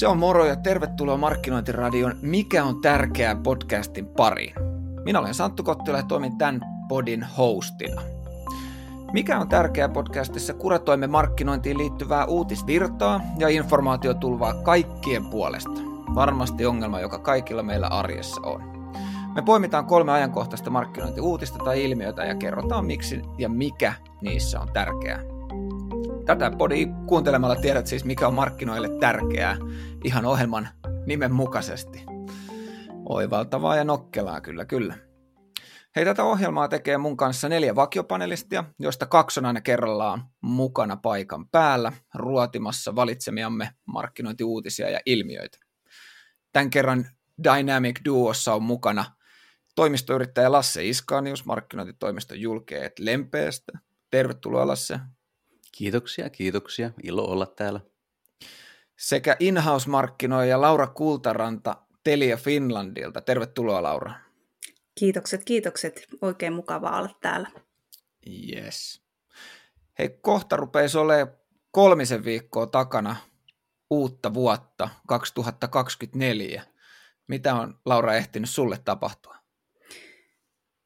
Se on moro ja tervetuloa Markkinointiradion Mikä on tärkeää podcastin pariin. Minä olen Santtu Kottila ja toimin tämän podin hostina. Mikä on tärkeää podcastissa kuratoimme markkinointiin liittyvää uutisvirtaa ja informaatiotulvaa kaikkien puolesta. Varmasti ongelma, joka kaikilla meillä arjessa on. Me poimitaan kolme ajankohtaista markkinointiuutista tai ilmiötä ja kerrotaan miksi ja mikä niissä on tärkeää. Tätä podi kuuntelemalla tiedät siis, mikä on markkinoille tärkeää ihan ohjelman nimen mukaisesti. Oivaltavaa ja nokkelaa, kyllä, kyllä. Hei, tätä ohjelmaa tekee mun kanssa neljä vakiopanelistia, joista kaksi on aina kerrallaan mukana paikan päällä ruotimassa valitsemiamme markkinointiuutisia ja ilmiöitä. Tämän kerran Dynamic Duossa on mukana toimistoyrittäjä Lasse Iskanius markkinointitoimiston julkeet Lempeestä. Tervetuloa Lasse. Kiitoksia, kiitoksia. Ilo olla täällä. Sekä in-house-markkinoija Laura Kultaranta Telia Finlandilta. Tervetuloa Laura. Kiitokset, kiitokset. Oikein mukavaa olla täällä. Yes. Hei, kohta rupeisi olemaan kolmisen viikkoa takana uutta vuotta 2024. Mitä on Laura ehtinyt sulle tapahtua?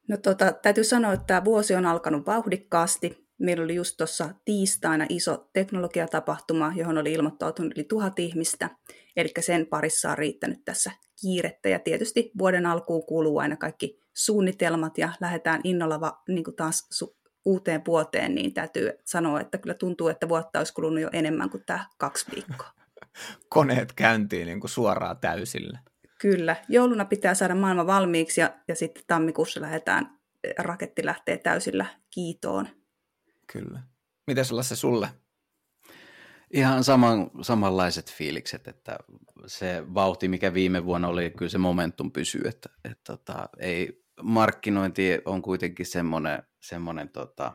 No tota, täytyy sanoa, että tämä vuosi on alkanut vauhdikkaasti. Meillä oli just tuossa tiistaina iso teknologiatapahtuma, johon oli ilmoittautunut yli tuhat ihmistä. Eli sen parissa on riittänyt tässä kiirettä. Ja tietysti vuoden alkuun kuuluu aina kaikki suunnitelmat ja lähdetään innolla va, niin kuin taas su- uuteen vuoteen, niin täytyy sanoa, että kyllä tuntuu, että vuotta olisi kulunut jo enemmän kuin tämä kaksi viikkoa. Koneet käyntiin niin kuin suoraan täysillä. Kyllä. Jouluna pitää saada maailma valmiiksi ja, ja sitten tammikuussa lähdetään, raketti lähtee täysillä kiitoon. Kyllä. Miten se sulle? Ihan saman, samanlaiset fiilikset, että se vauhti, mikä viime vuonna oli, kyllä se momentum pysyy, että, että tota, ei, markkinointi on kuitenkin semmoinen, semmoinen tota,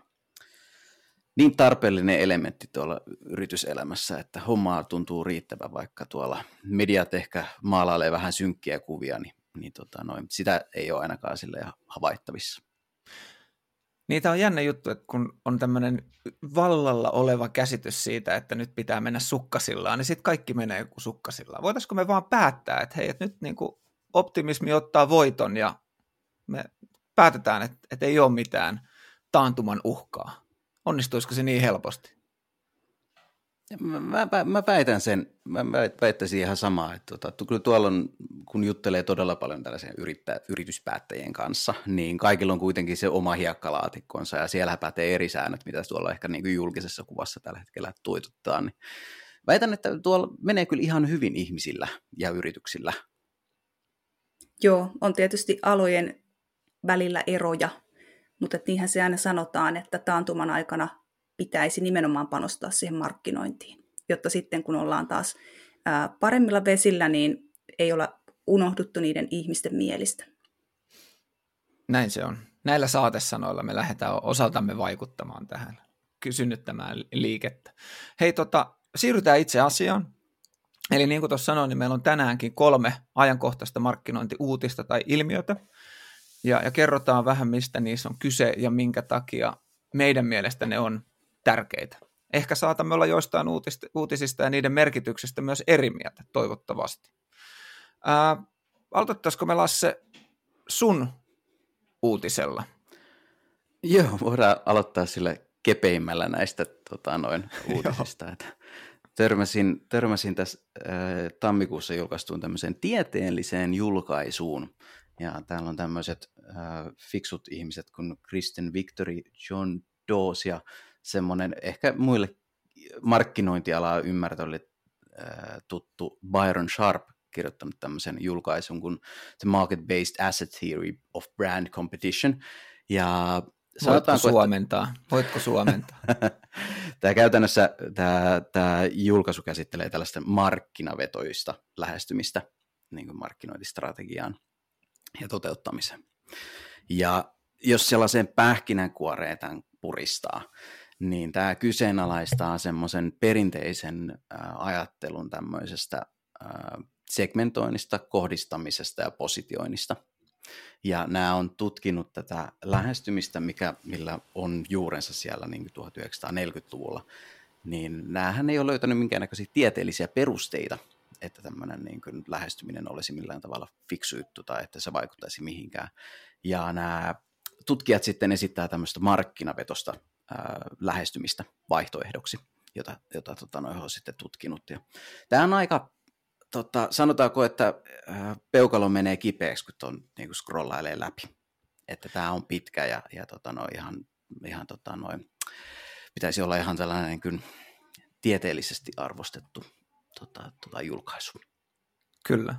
niin tarpeellinen elementti tuolla yrityselämässä, että hommaa tuntuu riittävän, vaikka tuolla mediat ehkä maalailee vähän synkkiä kuvia, niin, niin tota noin, sitä ei ole ainakaan sille havaittavissa. Niitä on jännä juttu, että kun on tämmöinen vallalla oleva käsitys siitä, että nyt pitää mennä sukkasillaan, niin sitten kaikki menee kuin sukkasillaan. Voitaisiko me vaan päättää, että hei, että nyt niin kuin optimismi ottaa voiton ja me päätetään, että, että ei ole mitään taantuman uhkaa. Onnistuisiko se niin helposti? Mä, mä, mä väitän sen, mä väittäisin ihan samaa, että tota, kyllä tuolla on, kun juttelee todella paljon tällaisen yrittä, yrityspäättäjien kanssa, niin kaikilla on kuitenkin se oma hiekkalaatikkonsa ja siellä pätee eri säännöt, mitä tuolla ehkä niin kuin julkisessa kuvassa tällä hetkellä tuituttaa. Niin väitän, että tuolla menee kyllä ihan hyvin ihmisillä ja yrityksillä. Joo, on tietysti alojen välillä eroja, mutta niinhän se aina sanotaan, että taantuman aikana pitäisi nimenomaan panostaa siihen markkinointiin, jotta sitten kun ollaan taas paremmilla vesillä, niin ei olla unohduttu niiden ihmisten mielistä. Näin se on. Näillä saatesanoilla me lähdetään osaltamme vaikuttamaan tähän, synnyttämään liikettä. Hei, tota, siirrytään itse asiaan. Eli niin kuin tuossa sanoin, niin meillä on tänäänkin kolme ajankohtaista markkinointiuutista tai ilmiötä, ja, ja kerrotaan vähän, mistä niissä on kyse ja minkä takia meidän mielestä ne on tärkeitä. Ehkä saatamme olla joistain uutista, uutisista ja niiden merkityksestä myös eri mieltä, toivottavasti. Ää, aloitettaisiko me Lasse sun uutisella? Joo, voidaan aloittaa sille kepeimmällä näistä tota, noin uutisista. että törmäsin, törmäsin tässä äh, tammikuussa julkaistuun tämmöiseen tieteelliseen julkaisuun, ja täällä on tämmöiset äh, fiksut ihmiset kuin Kristen Victory, John Dawes ja semmoinen ehkä muille markkinointialaa ymmärtäville tuttu Byron Sharp kirjoittanut tämmöisen julkaisun kuin The Market-Based Asset Theory of Brand Competition. Ja Voitko suomentaa? Että... Voitko suomentaa? tämä käytännössä tämä, tämä julkaisu käsittelee tällaista markkinavetoista lähestymistä niin kuin markkinointistrategiaan ja toteuttamiseen. Ja jos sellaiseen pähkinänkuoreen tämän puristaa, niin tämä kyseenalaistaa semmoisen perinteisen ajattelun tämmöisestä segmentoinnista, kohdistamisesta ja positioinnista. Ja nämä on tutkinut tätä lähestymistä, mikä, millä on juurensa siellä niin 1940-luvulla, niin näähän ei ole löytänyt minkäännäköisiä tieteellisiä perusteita että tämmöinen niin kuin lähestyminen olisi millään tavalla fiksu juttu tai että se vaikuttaisi mihinkään. Ja nämä tutkijat sitten esittää tämmöistä markkinavetosta lähestymistä vaihtoehdoksi, jota, jota tota, noin on sitten tutkinut. Ja tämä on aika, tota, sanotaanko, että peukalo menee kipeäksi, kun tuon niin scrollailee läpi. Että tämä on pitkä ja, ja tota, noin, ihan, ihan tota, noin, pitäisi olla ihan tällainen kuin, tieteellisesti arvostettu tota, tota, julkaisu. Kyllä.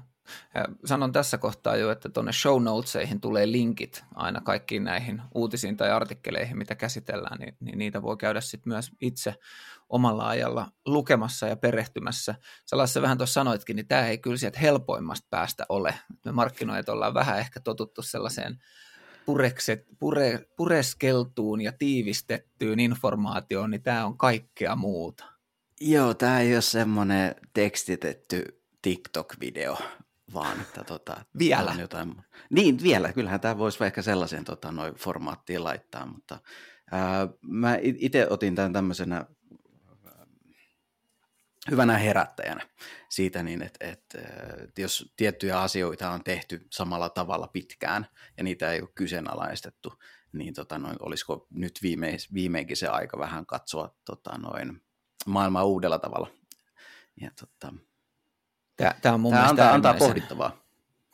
Ja sanon tässä kohtaa jo, että tuonne show notesihin tulee linkit aina kaikkiin näihin uutisiin tai artikkeleihin, mitä käsitellään, niin, niin niitä voi käydä sitten myös itse omalla ajalla lukemassa ja perehtymässä. Sellaisessa vähän tuossa sanoitkin, niin tämä ei kyllä sieltä helpoimmasta päästä ole. Me markkinoijat ollaan vähän ehkä totuttu sellaiseen purekset, pure, pureskeltuun ja tiivistettyyn informaatioon, niin tämä on kaikkea muuta. Joo, tämä ei ole semmoinen tekstitetty TikTok-video, vaan että tota, vielä. On jotain... Niin, vielä. Kyllähän tämä voisi ehkä sellaisen tota, noin formaattiin laittaa, mutta ää, mä itse otin tämän tämmöisenä hyvänä herättäjänä siitä, niin että, että, että jos tiettyjä asioita on tehty samalla tavalla pitkään ja niitä ei ole kyseenalaistettu, niin tota, noin, olisiko nyt viime, viimeinkin se aika vähän katsoa tota, noin, maailmaa uudella tavalla. Ja, tota, tämä, tämä on mun tämä antaa, antaa pohdittavaa.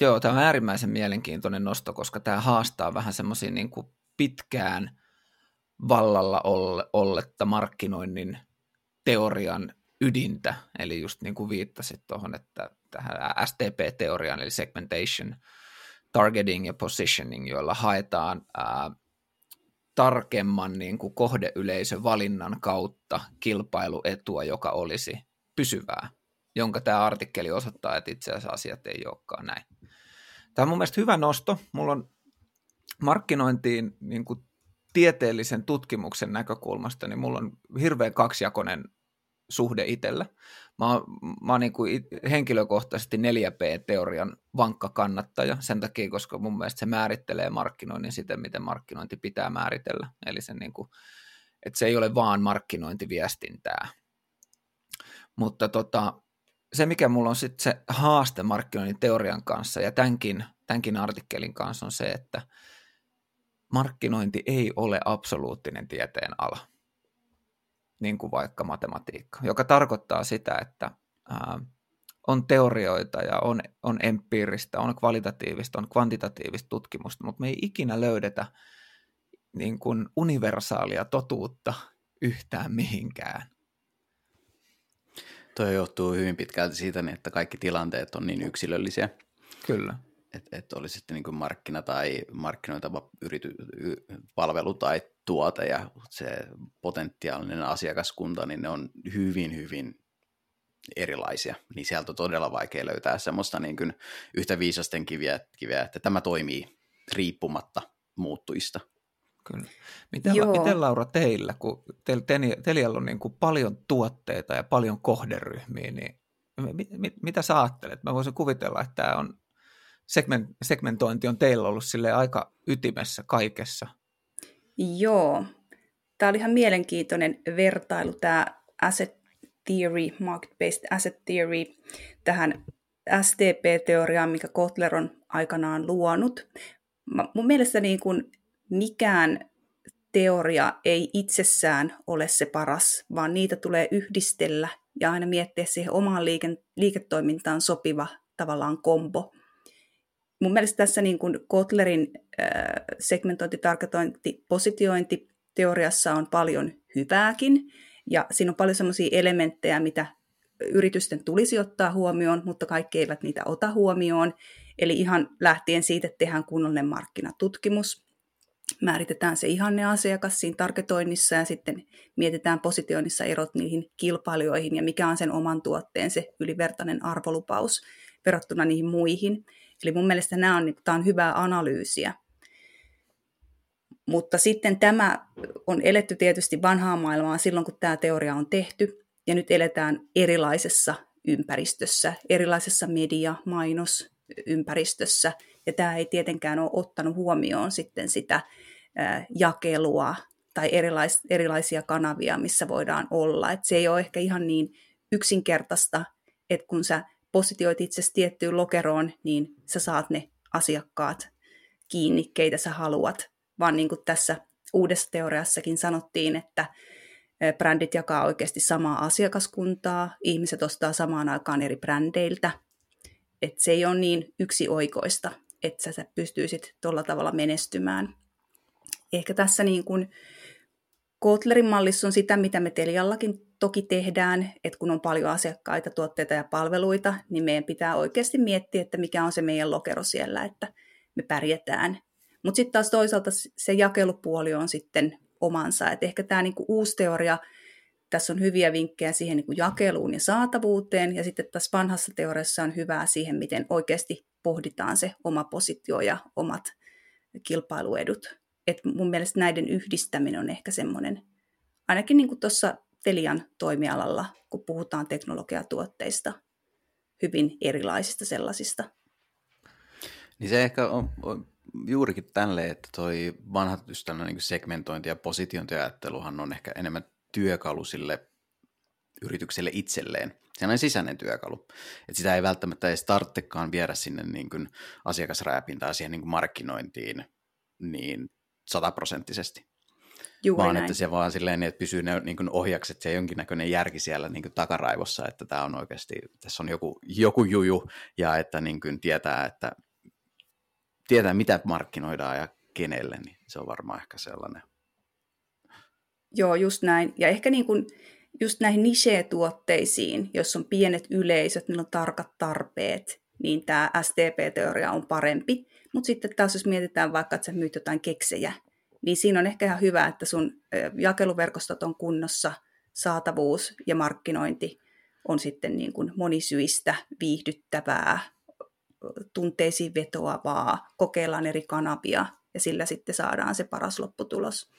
Joo, tämä on äärimmäisen mielenkiintoinen nosto, koska tämä haastaa vähän semmoisia niin pitkään vallalla olletta markkinoinnin teorian ydintä, eli just niin kuin viittasit tuohon, että tähän STP-teoriaan, eli segmentation, targeting ja positioning, joilla haetaan ää, tarkemman niin kuin kohdeyleisön valinnan kautta kilpailuetua, joka olisi pysyvää, jonka tämä artikkeli osoittaa, että itse asiassa asiat ei olekaan näin. Tämä on mun mielestä hyvä nosto. Mulla on markkinointiin niin kuin tieteellisen tutkimuksen näkökulmasta, niin mulla on hirveän kaksijakoinen suhde itsellä. Mä oon, mä oon niin kuin henkilökohtaisesti 4P-teorian vankka kannattaja sen takia, koska mun mielestä se määrittelee markkinoinnin siten, miten markkinointi pitää määritellä. Eli se, niin kuin, että se ei ole vaan markkinointiviestintää. Mutta tota, se, mikä mulla on sitten se haaste markkinoinnin teorian kanssa ja tämänkin, tämänkin artikkelin kanssa on se, että markkinointi ei ole absoluuttinen tieteen ala niin kuin vaikka matematiikka, joka tarkoittaa sitä, että ää, on teorioita ja on, on empiiristä, on kvalitatiivista, on kvantitatiivista tutkimusta, mutta me ei ikinä löydetä niin kuin universaalia totuutta yhtään mihinkään. Tuo johtuu hyvin pitkälti siitä, niin että kaikki tilanteet on niin yksilöllisiä. Kyllä että et oli sitten niin markkina tai markkinoitava yrity, palvelu tai tuote ja se potentiaalinen asiakaskunta, niin ne on hyvin, hyvin erilaisia, niin sieltä on todella vaikea löytää semmoista niin kuin yhtä viisasten kiviä, kiviä, että tämä toimii riippumatta muuttujista. Kyllä. Miten, miten Laura teillä, kun teillä, teillä on niin kuin paljon tuotteita ja paljon kohderyhmiä, niin mit, mit, mitä sä ajattelet? Mä voisin kuvitella, että tämä on segment, segmentointi on teillä ollut sille aika ytimessä kaikessa. Joo. Tämä oli ihan mielenkiintoinen vertailu, tämä asset theory, market-based asset theory, tähän STP-teoriaan, mikä Kotler on aikanaan luonut. Mun mielestä niin kuin mikään teoria ei itsessään ole se paras, vaan niitä tulee yhdistellä ja aina miettiä siihen omaan liike- liiketoimintaan sopiva tavallaan kombo mun mielestä tässä niin kuin Kotlerin äh, segmentointi, targetointi, positiointi teoriassa on paljon hyvääkin, ja siinä on paljon sellaisia elementtejä, mitä yritysten tulisi ottaa huomioon, mutta kaikki eivät niitä ota huomioon. Eli ihan lähtien siitä, että tehdään kunnollinen markkinatutkimus, määritetään se ihanne asiakas siinä targetoinnissa ja sitten mietitään positioinnissa erot niihin kilpailijoihin ja mikä on sen oman tuotteen se ylivertainen arvolupaus verrattuna niihin muihin. Eli mun mielestä nämä on, tämä on hyvää analyysiä. Mutta sitten tämä on eletty tietysti vanhaa maailmaa silloin, kun tämä teoria on tehty, ja nyt eletään erilaisessa ympäristössä, erilaisessa media-, mainosympäristössä, ja tämä ei tietenkään ole ottanut huomioon sitten sitä jakelua tai erilais, erilaisia kanavia, missä voidaan olla. Et se ei ole ehkä ihan niin yksinkertaista, että kun sä positioit itse tiettyyn lokeroon, niin sä saat ne asiakkaat kiinni, keitä sä haluat. Vaan niin kuin tässä uudessa teoriassakin sanottiin, että brändit jakaa oikeasti samaa asiakaskuntaa, ihmiset ostaa samaan aikaan eri brändeiltä, että se ei ole niin yksioikoista, että sä pystyisit tuolla tavalla menestymään. Ehkä tässä niin kuin Kotlerin mallissa on sitä, mitä me Teliallakin toki tehdään, että kun on paljon asiakkaita, tuotteita ja palveluita, niin meidän pitää oikeasti miettiä, että mikä on se meidän lokero siellä, että me pärjätään. Mutta sitten taas toisaalta se jakelupuoli on sitten omansa. Et ehkä tämä niinku uusi teoria, tässä on hyviä vinkkejä siihen niinku jakeluun ja saatavuuteen, ja sitten tässä vanhassa teoriassa on hyvää siihen, miten oikeasti pohditaan se oma positio ja omat kilpailuedut. Et mun mielestä näiden yhdistäminen on ehkä semmoinen, ainakin niin tuossa Telian toimialalla, kun puhutaan teknologiatuotteista, hyvin erilaisista sellaisista. Niin se ehkä on, on juurikin tälle, että toi vanha niin segmentointi ja positiontiajatteluhan on ehkä enemmän työkalu sille yritykselle itselleen. Se on sisäinen työkalu. Että sitä ei välttämättä edes tarvitsekaan viedä sinne niin kuin asiakasrääpintaan siihen niin kuin markkinointiin niin sataprosenttisesti. Juuri vaan näin. että se vaan silleen, että pysyy ne niin kuin ohjakset ja jonkinnäköinen järki siellä niin kuin takaraivossa, että tämä on oikeasti, tässä on joku, joku juju ja että niin kuin tietää, että tietää mitä markkinoidaan ja kenelle, niin se on varmaan ehkä sellainen. Joo, just näin. Ja ehkä niin kuin just näihin niche-tuotteisiin, jos on pienet yleisöt, niillä on tarkat tarpeet, niin tämä STP-teoria on parempi. Mutta sitten taas jos mietitään vaikka, että sä myyt jotain keksejä, niin siinä on ehkä ihan hyvä, että sun jakeluverkostot on kunnossa, saatavuus ja markkinointi on sitten niin kuin monisyistä, viihdyttävää, tunteisiin vetoavaa, kokeillaan eri kanavia ja sillä sitten saadaan se paras lopputulos.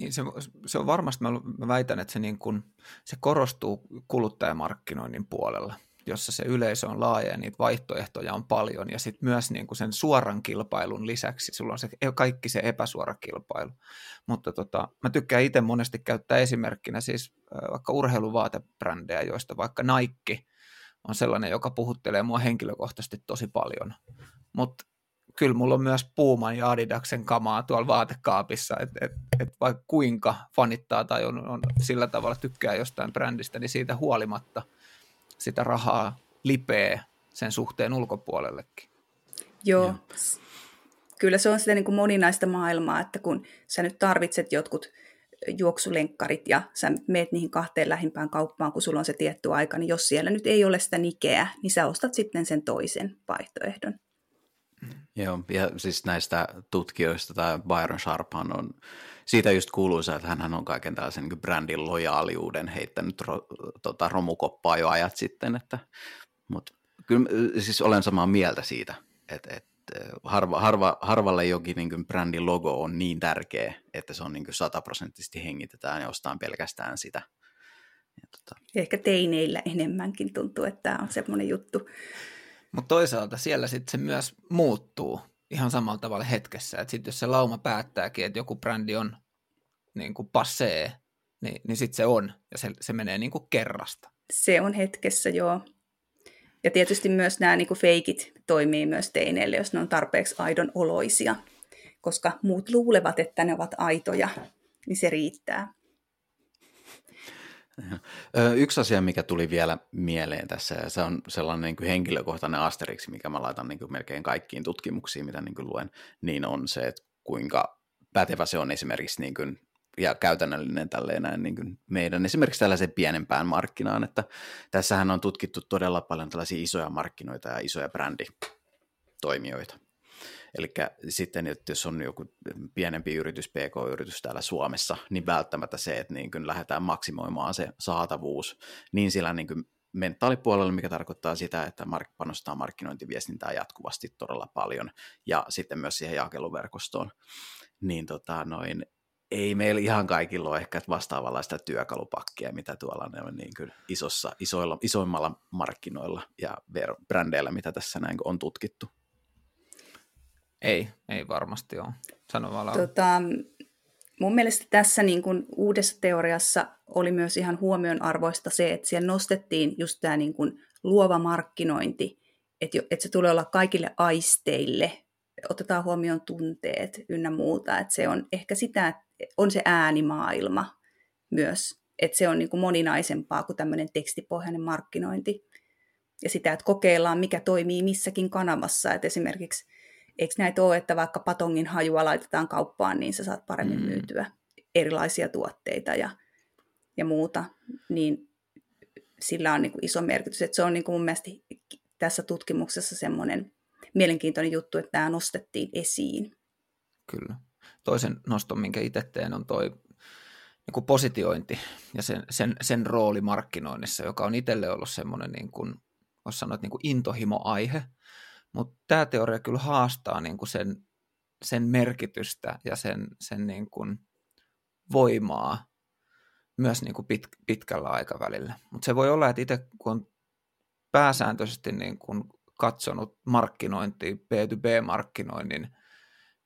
Niin se, se on varmasti, mä väitän, että se, niin kuin, se korostuu kuluttajamarkkinoinnin puolella jossa se yleisö on laaja ja niitä vaihtoehtoja on paljon. Ja sitten myös niin kuin sen suoran kilpailun lisäksi sulla on se, e, kaikki se epäsuora kilpailu. Mutta tota, mä tykkään itse monesti käyttää esimerkkinä siis vaikka urheiluvaatebrändejä, joista vaikka Nike on sellainen, joka puhuttelee mua henkilökohtaisesti tosi paljon. Mutta kyllä mulla on myös Puuman ja Adidaksen kamaa tuolla vaatekaapissa, että et, et vaikka kuinka fanittaa tai on, on sillä tavalla tykkää jostain brändistä, niin siitä huolimatta – sitä rahaa lipee sen suhteen ulkopuolellekin. Joo, Joo. kyllä se on sitä niin kuin moninaista maailmaa, että kun sä nyt tarvitset jotkut juoksulenkkarit ja sä meet niihin kahteen lähimpään kauppaan, kun sulla on se tietty aika, niin jos siellä nyt ei ole sitä nikeä, niin sä ostat sitten sen toisen vaihtoehdon. Joo, ja siis näistä tutkijoista tai Byron Sharphan on siitä just kuuluisa, että hän on kaiken tällaisen niin brändin lojaaliuden heittänyt ro, tota, romukoppaa jo ajat sitten, että, mutta kyllä siis olen samaa mieltä siitä, että, että harva, harva, harvalle jokin niin brändin logo on niin tärkeä, että se on niin sataprosenttisesti hengitetään ja ostaan pelkästään sitä. Ja, tota... Ehkä teineillä enemmänkin tuntuu, että tämä on semmoinen juttu. Mutta toisaalta siellä sitten se myös muuttuu ihan samalla tavalla hetkessä. Että sitten jos se lauma päättääkin, että joku brändi on niin kuin passee, niin, niin sitten se on, ja se, se menee niin kuin kerrasta. Se on hetkessä, joo. Ja tietysti myös nämä niin kuin feikit toimii myös teineille, jos ne on tarpeeksi aidon oloisia, koska muut luulevat, että ne ovat aitoja, niin se riittää. Yksi asia, mikä tuli vielä mieleen tässä, ja se on sellainen niin kuin henkilökohtainen asteriksi, mikä mä laitan niin kuin melkein kaikkiin tutkimuksiin, mitä niin kuin luen, niin on se, että kuinka pätevä se on esimerkiksi niin kuin, ja käytännöllinen näin niin kuin meidän esimerkiksi tällaisen pienempään markkinaan, että tässähän on tutkittu todella paljon tällaisia isoja markkinoita ja isoja bränditoimijoita. Eli sitten, että jos on joku pienempi yritys, PK-yritys täällä Suomessa, niin välttämättä se, että niin kuin lähdetään maksimoimaan se saatavuus niin sillä niin kuin mentaalipuolella, mikä tarkoittaa sitä, että mark- panostaa markkinointiviestintää jatkuvasti todella paljon ja sitten myös siihen jakeluverkostoon, niin tota, noin, ei meillä ihan kaikilla ole ehkä vastaavanlaista työkalupakkia, mitä tuolla on niin kuin isossa, isoilla, isoimmalla markkinoilla ja brändeillä, mitä tässä näin on tutkittu. Ei, ei varmasti ole. Sano vaan. Tota, mun mielestä tässä niin kuin uudessa teoriassa oli myös ihan huomionarvoista se, että siellä nostettiin just tämä niin kuin luova markkinointi, että, että se tulee olla kaikille aisteille, otetaan huomioon tunteet ynnä muuta, että se on ehkä sitä, että on se äänimaailma myös, että se on niin kuin moninaisempaa kuin tämmöinen tekstipohjainen markkinointi. Ja sitä, että kokeillaan, mikä toimii missäkin kanavassa, että esimerkiksi eikö näitä ole, että vaikka patongin hajua laitetaan kauppaan, niin sä saat paremmin mm. myytyä erilaisia tuotteita ja, ja muuta, niin sillä on niin kuin iso merkitys. Että se on niin kuin mun mielestä tässä tutkimuksessa semmoinen mielenkiintoinen juttu, että tämä nostettiin esiin. Kyllä. Toisen noston, minkä itse teen, on toi niin kuin positiointi ja sen, sen, sen rooli markkinoinnissa, joka on itselle ollut semmoinen, niin kuin, sanoa, että niin kuin intohimo-aihe, mutta tämä teoria kyllä haastaa niin kuin sen, sen merkitystä ja sen, sen niin kuin voimaa myös niin kuin pit, pitkällä aikavälillä. Mutta se voi olla, että itse kun on pääsääntöisesti niin kuin katsonut markkinointia, B2B-markkinoinnin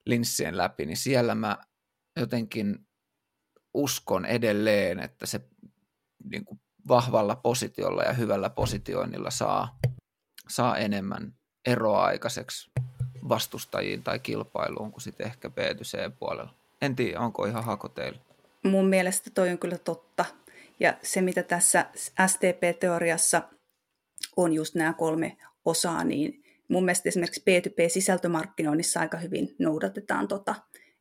linssien läpi, niin siellä mä jotenkin uskon edelleen, että se niin kuin vahvalla positiolla ja hyvällä positioinnilla saa, saa enemmän eroa aikaiseksi vastustajiin tai kilpailuun kuin sitten ehkä B2C-puolella. En tiedä, onko ihan hako teillä? Mun mielestä toi on kyllä totta. Ja se, mitä tässä STP-teoriassa on just nämä kolme osaa, niin mun mielestä esimerkiksi B2B-sisältömarkkinoinnissa aika hyvin noudatetaan tota.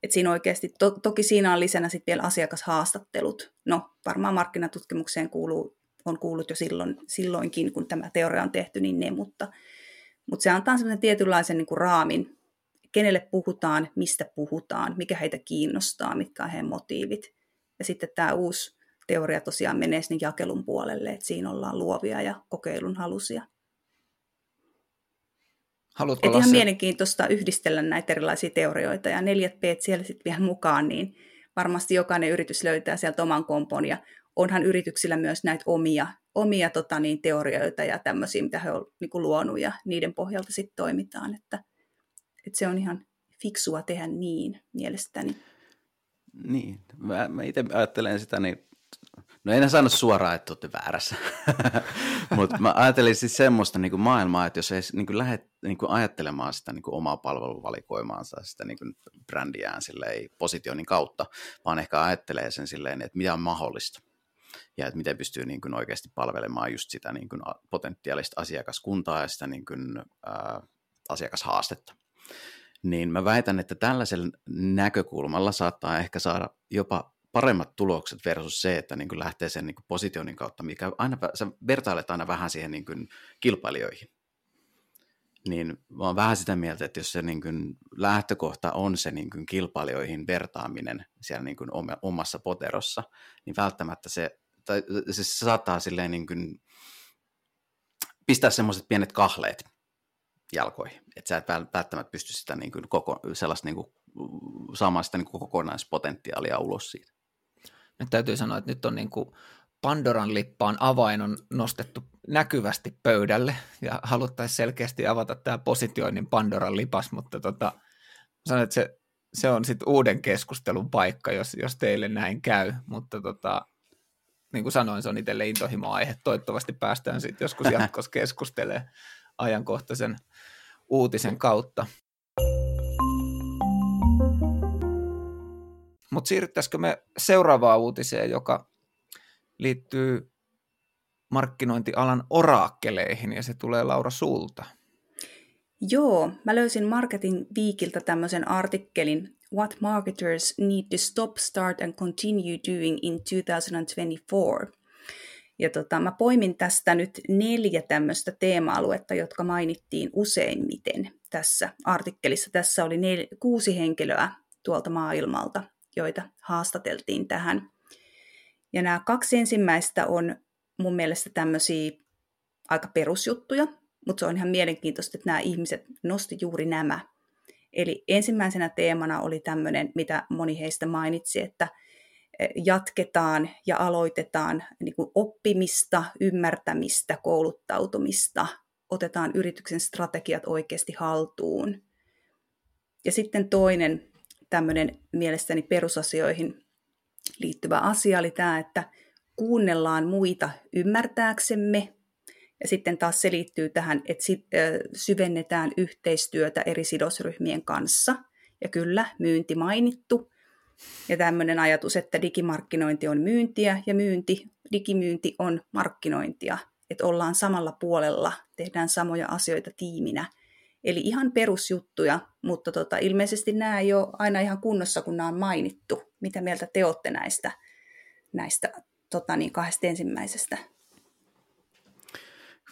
Et siinä oikeasti, to, toki siinä on lisänä sitten vielä asiakashaastattelut. No, varmaan markkinatutkimukseen kuuluu, on kuullut jo silloin, silloinkin, kun tämä teoria on tehty, niin ne, mutta, mutta se antaa sellaisen tietynlaisen niin kuin raamin, kenelle puhutaan, mistä puhutaan, mikä heitä kiinnostaa, mitkä on heidän motiivit. Ja sitten tämä uusi teoria tosiaan menee sinne jakelun puolelle, että siinä ollaan luovia ja kokeilun halusia. Haluatko Et ihan se... mielenkiintoista yhdistellä näitä erilaisia teorioita ja neljät p siellä sitten vielä mukaan, niin varmasti jokainen yritys löytää sieltä oman kompon ja onhan yrityksillä myös näitä omia, omia tota niin, teorioita ja tämmöisiä, mitä he ovat niin luonut ja niiden pohjalta sitten toimitaan, että, että se on ihan fiksua tehdä niin mielestäni. Niin, mä, mä itse ajattelen sitä niin No en sano suoraan, että olette väärässä, mutta mä ajattelin siis semmoista niin kuin maailmaa, että jos ei niin kuin lähde niin kuin ajattelemaan sitä niin kuin omaa palveluvalikoimaansa, sitä niin kuin brändiään silleen, positionin kautta, vaan ehkä ajattelee sen silleen, että mitä on mahdollista ja että miten pystyy niin kuin oikeasti palvelemaan just sitä niin kuin potentiaalista asiakaskuntaa ja sitä niin kuin, ää, asiakashaastetta. Niin mä väitän, että tällaisella näkökulmalla saattaa ehkä saada jopa paremmat tulokset versus se, että niin kuin lähtee sen niin kuin positionin kautta, mikä aina, sä vertailet aina vähän siihen niin kuin kilpailijoihin. Niin mä oon vähän sitä mieltä, että jos se niin kuin lähtökohta on se niin kuin kilpailijoihin vertaaminen siellä niin kuin omassa poterossa, niin välttämättä se, tai se saattaa silleen niin kuin pistää semmoiset pienet kahleet jalkoihin, että sä et välttämättä pysty sitä niin kuin koko, sellaista niin kuin, saamaan sitä niin kuin kokonaispotentiaalia ulos siitä. Nyt täytyy sanoa, että nyt on niin kuin Pandoran lippaan avain on nostettu näkyvästi pöydälle ja haluttaisiin selkeästi avata tämä positioinnin Pandoran lipas, mutta tota, sanon, että se, se on sitten uuden keskustelun paikka, jos, jos teille näin käy, mutta tota, niin kuin sanoin, se on itselle intohimo-aihe. Toivottavasti päästään sitten joskus jatkossa keskustelemaan ajankohtaisen uutisen kautta. Mutta siirryttäisikö me seuraavaan uutiseen, joka liittyy markkinointialan oraakkeleihin, ja se tulee Laura sulta. Joo, mä löysin Marketing Weekiltä tämmöisen artikkelin What Marketers Need to Stop, Start and Continue Doing in 2024. Ja tota, mä poimin tästä nyt neljä tämmöistä teema-aluetta, jotka mainittiin useimmiten tässä artikkelissa. Tässä oli nel- kuusi henkilöä tuolta maailmalta joita haastateltiin tähän. Ja nämä kaksi ensimmäistä on mun mielestä tämmöisiä aika perusjuttuja, mutta se on ihan mielenkiintoista, että nämä ihmiset nosti juuri nämä. Eli ensimmäisenä teemana oli tämmöinen, mitä moni heistä mainitsi, että e, jatketaan ja aloitetaan niin kuin oppimista, ymmärtämistä, kouluttautumista, otetaan yrityksen strategiat oikeasti haltuun. Ja sitten toinen tämmöinen mielestäni perusasioihin liittyvä asia oli tämä, että kuunnellaan muita ymmärtääksemme. Ja sitten taas se liittyy tähän, että syvennetään yhteistyötä eri sidosryhmien kanssa. Ja kyllä, myynti mainittu. Ja tämmöinen ajatus, että digimarkkinointi on myyntiä ja myynti, digimyynti on markkinointia. Että ollaan samalla puolella, tehdään samoja asioita tiiminä. Eli ihan perusjuttuja, mutta tota, ilmeisesti nämä ei ole aina ihan kunnossa, kun nämä on mainittu. Mitä mieltä te olette näistä, näistä tota, niin, kahdesta ensimmäisestä?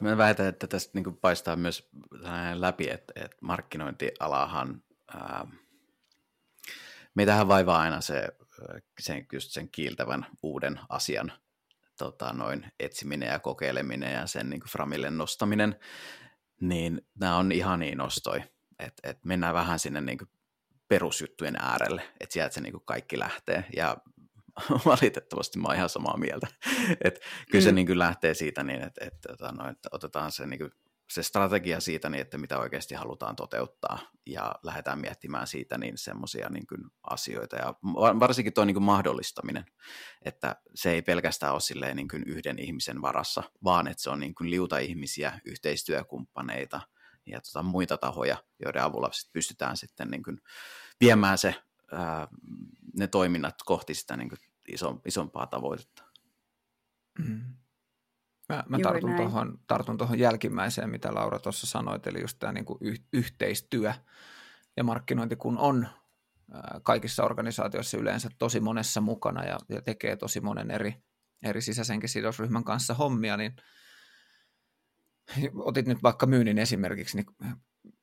Mä väitän, että tästä niin paistaa myös läpi, että, että markkinointialahan, ää, meitähän vaivaa aina se, sen, just sen kiiltävän uuden asian tota, noin, etsiminen ja kokeileminen ja sen niin framille nostaminen, niin nämä on ihan niin nostoi, että, että mennään vähän sinne niin perusjuttujen äärelle, että sieltä se niin kaikki lähtee. Ja valitettavasti mä oon ihan samaa mieltä. Et kyllä mm. se niin kuin lähtee siitä niin, että, että, tota että, että otetaan se, niin kuin, se strategia siitä, niin, että mitä oikeasti halutaan toteuttaa ja lähdetään miettimään siitä niin semmoisia niin kuin asioita ja varsinkin tuo niin kuin mahdollistaminen, että se ei pelkästään ole silleen niin kuin yhden ihmisen varassa, vaan että se on niin kuin liuta ihmisiä, yhteistyökumppaneita ja tota muita tahoja, joiden avulla sit pystytään sitten niin kuin viemään se ää, ne toiminnat kohti sitä niin kuin iso, isompaa tavoitetta. Mm. Mä, mä tartun, tuohon, tartun tuohon jälkimmäiseen, mitä Laura tuossa sanoit, eli just tämä niin kuin yh, yhteistyö ja markkinointi, kun on kaikissa organisaatioissa yleensä tosi monessa mukana ja, ja tekee tosi monen eri, eri sisäisenkin sidosryhmän kanssa hommia, niin otit nyt vaikka myynnin esimerkiksi, niin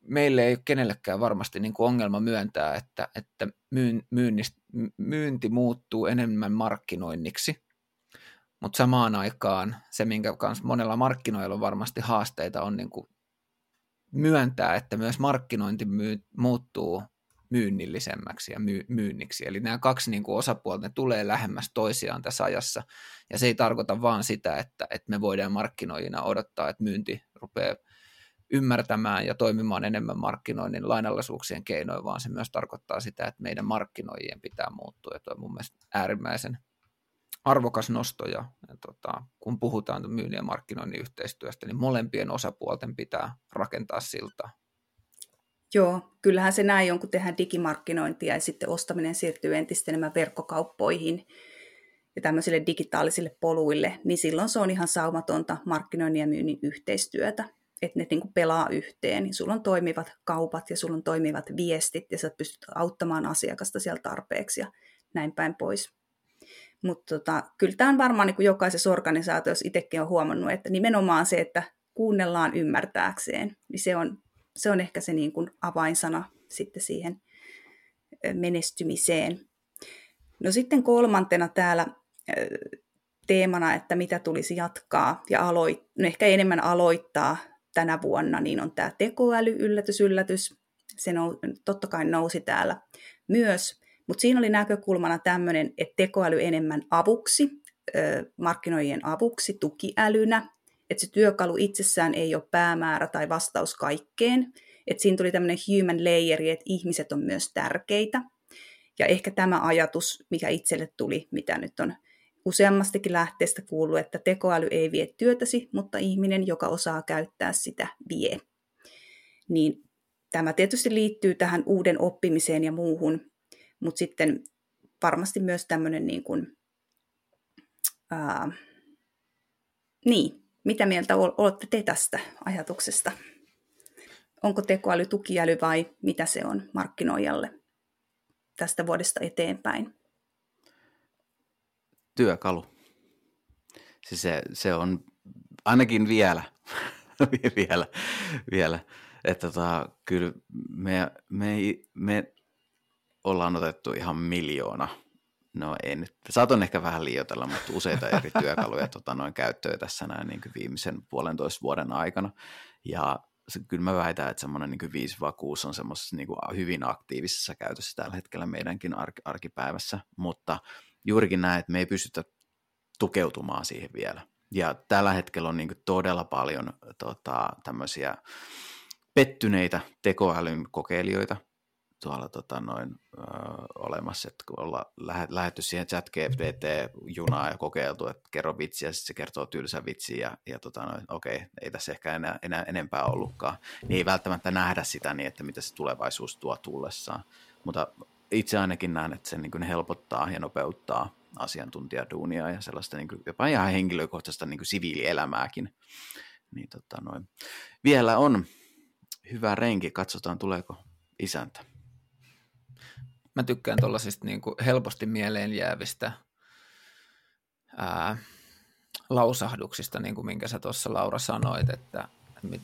meille ei ole kenellekään varmasti niin kuin ongelma myöntää, että, että myyn, myynnist, myynti muuttuu enemmän markkinoinniksi, mutta samaan aikaan se, minkä kanssa monella markkinoilla on varmasti haasteita, on niin kuin myöntää, että myös markkinointi myy, muuttuu myynnillisemmäksi ja myy, myynniksi. Eli nämä kaksi niin kuin osapuolta ne tulee lähemmäs toisiaan tässä ajassa. Ja se ei tarkoita vaan sitä, että, että me voidaan markkinoijina odottaa, että myynti rupeaa ymmärtämään ja toimimaan enemmän markkinoinnin lainallisuuksien keinoin, vaan se myös tarkoittaa sitä, että meidän markkinoijien pitää muuttua. Ja tuo on mun mielestä äärimmäisen arvokas nosto. Ja, ja tota, kun puhutaan myynnin ja markkinoinnin yhteistyöstä, niin molempien osapuolten pitää rakentaa siltaa. Joo, kyllähän se näin on, kun tehdään digimarkkinointia ja sitten ostaminen siirtyy entistä enemmän verkkokauppoihin ja tämmöisille digitaalisille poluille, niin silloin se on ihan saumatonta markkinoinnin ja myynnin yhteistyötä että ne niin kuin pelaa yhteen, niin sulla on toimivat kaupat ja sulla on toimivat viestit ja sä pystyt auttamaan asiakasta siellä tarpeeksi ja näin päin pois. Mutta tota, kyllä tämä on varmaan niin kuin jokaisessa organisaatiossa itsekin on huomannut, että nimenomaan se, että kuunnellaan ymmärtääkseen, niin se on, se on ehkä se niin kuin avainsana sitten siihen menestymiseen. No sitten kolmantena täällä teemana, että mitä tulisi jatkaa ja aloit- no ehkä enemmän aloittaa tänä vuonna, niin on tämä tekoäly, yllätys, yllätys. Se nou, totta kai nousi täällä myös, mutta siinä oli näkökulmana tämmöinen, että tekoäly enemmän avuksi, markkinoijien avuksi, tukiälynä, että se työkalu itsessään ei ole päämäärä tai vastaus kaikkeen, että siinä tuli tämmöinen human layeri, että ihmiset on myös tärkeitä. Ja ehkä tämä ajatus, mikä itselle tuli, mitä nyt on Useammastikin lähteestä kuuluu, että tekoäly ei vie työtäsi, mutta ihminen, joka osaa käyttää sitä, vie. Niin tämä tietysti liittyy tähän uuden oppimiseen ja muuhun, mutta sitten varmasti myös tämmöinen niin kuin, ää, niin, mitä mieltä olette te tästä ajatuksesta? Onko tekoäly tukiäly vai mitä se on markkinoijalle tästä vuodesta eteenpäin? Työkalu. Siis se, se on ainakin vielä, vielä, vielä. Että tota, kyllä me, me, me ollaan otettu ihan miljoona no ei nyt, saatoin ehkä vähän liioitella, mutta useita eri työkaluja tota, noin käyttöön tässä näin niin kuin viimeisen puolentoista vuoden aikana. Ja se, kyllä mä väitän, että semmoinen niin 5 6 on semmoisessa niin hyvin aktiivisessa käytössä tällä hetkellä meidänkin ark- arkipäivässä, mutta juurikin näin, että me ei pystytä tukeutumaan siihen vielä. Ja tällä hetkellä on niin todella paljon tota, tämmöisiä pettyneitä tekoälyn kokeilijoita tuolla tota, noin, ö, olemassa, että kun ollaan lähetty siihen chat GPT-junaan ja kokeiltu, että kerro vitsi ja sitten se kertoo tylsä vitsi ja, ja tota, noin, okei, ei tässä ehkä enää, enää enempää ollutkaan, niin ei välttämättä nähdä sitä niin, että mitä se tulevaisuus tuo tullessaan. Mutta itse ainakin näen, että se niin kuin helpottaa ja nopeuttaa asiantuntijaduunia ja sellaista niin kuin, jopa ihan henkilökohtaista niin kuin siviilielämääkin. Niin, tota, noin. Vielä on hyvä renki, katsotaan tuleeko isäntä. Mä tykkään tuollaisista niin kuin helposti mieleen jäävistä ää, lausahduksista, niin kuin minkä sä tuossa Laura sanoit, että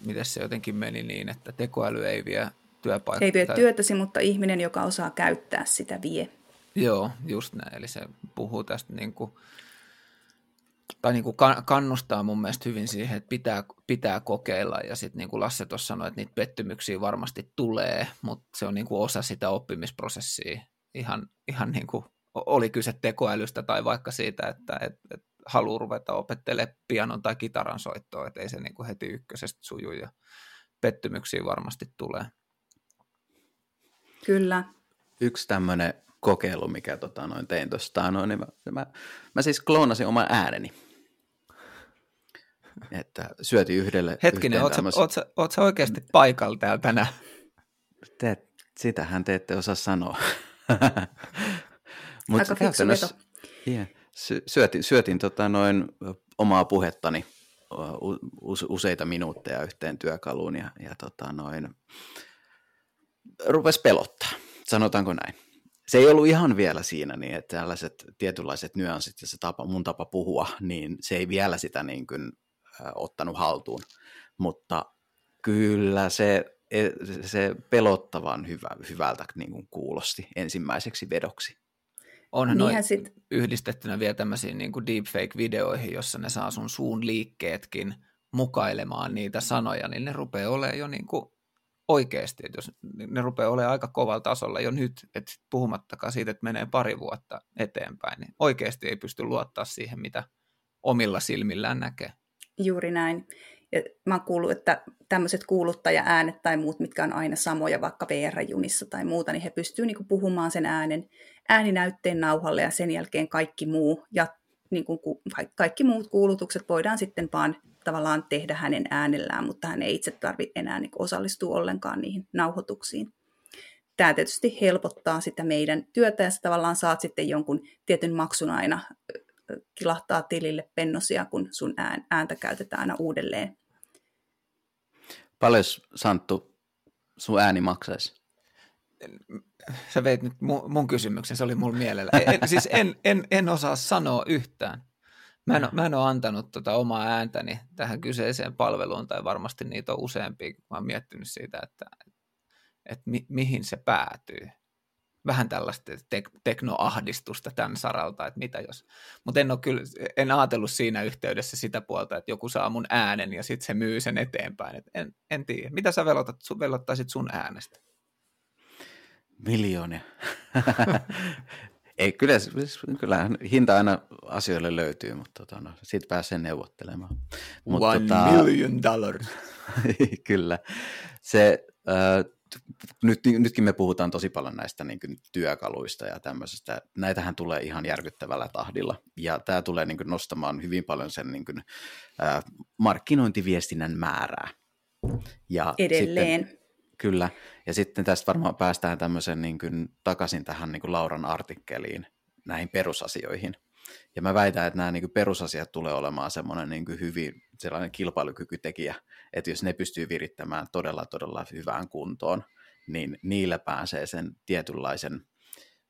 miten se jotenkin meni niin, että tekoäly ei vie työpaikkaa. Ei vie työtäsi, mutta ihminen, joka osaa käyttää sitä, vie. Joo, just näin. Eli se puhuu tästä niin kuin, tai niin kuin kannustaa mun mielestä hyvin siihen, että pitää, pitää kokeilla. Ja sitten niin kuin Lasse tuossa sanoi, että niitä pettymyksiä varmasti tulee, mutta se on niin kuin osa sitä oppimisprosessia. Ihan, ihan niin kuin, oli kyse tekoälystä tai vaikka siitä, että et, et haluaa ruveta opettelemaan pianon tai kitaran soittoa, että ei se niin kuin heti ykkösestä suju ja pettymyksiä varmasti tulee. Kyllä. Yksi tämmöinen kokeilu, mikä tota, noin tein tuosta, noin, niin mä, mä, mä siis kloonasin oman ääneni. Että syötiin yhdelle... Hetkinen, ootko tämmöisen... oot sä oikeasti paikalla täällä tänään? Te, sitähän te ette osaa sanoa. Mutta käytännössä yeah, syötin, syötin tota noin omaa puhettani useita minuutteja yhteen työkaluun ja, ja tota noin, rupesi pelottaa, sanotaanko näin. Se ei ollut ihan vielä siinä, niin että tällaiset tietynlaiset nyanssit ja se tapa, mun tapa puhua, niin se ei vielä sitä niin kuin, äh, ottanut haltuun. Mutta kyllä se, e, se pelottavan hyvä, hyvältä niin kuin kuulosti ensimmäiseksi vedoksi. Onhan noin sit... yhdistettynä vielä tämmöisiin niin kuin deepfake-videoihin, jossa ne saa sun suun liikkeetkin mukailemaan niitä sanoja, niin ne rupeaa olemaan jo niin kuin oikeasti, että jos ne rupeaa olemaan aika kovalla tasolla jo nyt, että puhumattakaan siitä, että menee pari vuotta eteenpäin, niin oikeasti ei pysty luottaa siihen, mitä omilla silmillään näkee. Juuri näin. Ja mä oon kuullut, että tämmöiset kuuluttaja-äänet tai muut, mitkä on aina samoja, vaikka VR-junissa tai muuta, niin he pystyvät niin puhumaan sen äänen ääninäytteen nauhalle ja sen jälkeen kaikki muu ja niin kuin, kaikki muut kuulutukset voidaan sitten vaan tavallaan tehdä hänen äänellään, mutta hän ei itse tarvitse enää niin osallistua ollenkaan niihin nauhoituksiin. Tämä tietysti helpottaa sitä meidän työtä ja sä tavallaan saat sitten jonkun tietyn maksun aina kilahtaa tilille pennosia, kun sun ääntä käytetään aina uudelleen. Paljon Santtu sun ääni maksaisi? Sä veit nyt mun, mun kysymyksen, se oli mulla mielellä. En, siis en, en, en osaa sanoa yhtään. Mä en, mä en ole antanut tota omaa ääntäni tähän kyseiseen palveluun, tai varmasti niitä on useampia, kun mä oon miettinyt siitä, että, että mi, mihin se päätyy. Vähän tällaista tek- teknoahdistusta tämän saralta, että mitä jos. Mutta en, kyllä, en ajatellut siinä yhteydessä sitä puolta, että joku saa mun äänen ja sitten se myy sen eteenpäin. Et en, en tiedä. Mitä sä velotat, velottaisit sun äänestä? Miljoonia. Ei, kyllä, kyllä hinta aina asioille löytyy, mutta tota, no, siitä pääsee neuvottelemaan. Mutta, One tota, million dollars. kyllä. Se, äh, nyt, nytkin me puhutaan tosi paljon näistä niin kuin, työkaluista ja tämmöisestä. Näitähän tulee ihan järkyttävällä tahdilla. Ja tämä tulee niin kuin, nostamaan hyvin paljon sen niin kuin, äh, markkinointiviestinnän määrää. Ja Edelleen. Sitten, Kyllä, ja sitten tästä varmaan päästään tämmöisen niin kuin, takaisin tähän niin kuin Lauran artikkeliin, näihin perusasioihin. Ja mä väitän, että nämä niin kuin perusasiat tulee olemaan semmoinen niin kuin hyvin sellainen kilpailukykytekijä, että jos ne pystyy virittämään todella todella hyvään kuntoon, niin niillä pääsee sen tietynlaisen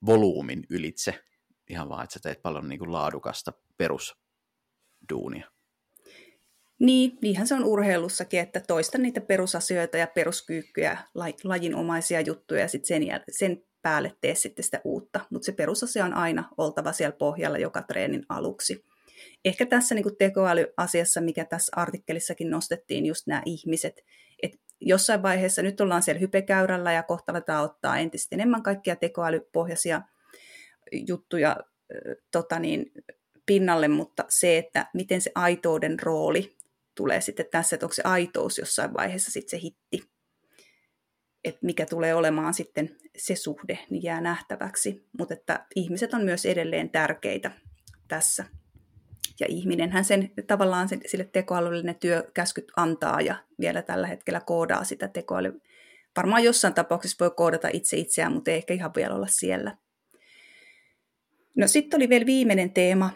volyymin ylitse, ihan vaan, että sä teet paljon niin kuin laadukasta perusduunia. Niin, niinhän se on urheilussakin, että toista niitä perusasioita ja peruskyykkyjä, lajinomaisia juttuja ja sitten sen, sen päälle tee sitten sitä uutta. Mutta se perusasia on aina oltava siellä pohjalla joka treenin aluksi. Ehkä tässä niin tekoälyasiassa, mikä tässä artikkelissakin nostettiin, just nämä ihmiset, että jossain vaiheessa nyt ollaan siellä hypekäyrällä ja kohta ottaa entistä enemmän kaikkia tekoälypohjaisia juttuja tota niin, pinnalle, mutta se, että miten se aitouden rooli tulee sitten tässä, että onko se aitous jossain vaiheessa sitten se hitti. että mikä tulee olemaan sitten se suhde, niin jää nähtäväksi. Mutta että ihmiset on myös edelleen tärkeitä tässä. Ja ihminenhän sen tavallaan sille tekoälylle ne työkäskyt antaa ja vielä tällä hetkellä koodaa sitä tekoälyä. Varmaan jossain tapauksessa voi koodata itse itseään, mutta ei ehkä ihan vielä olla siellä. No sitten oli vielä viimeinen teema,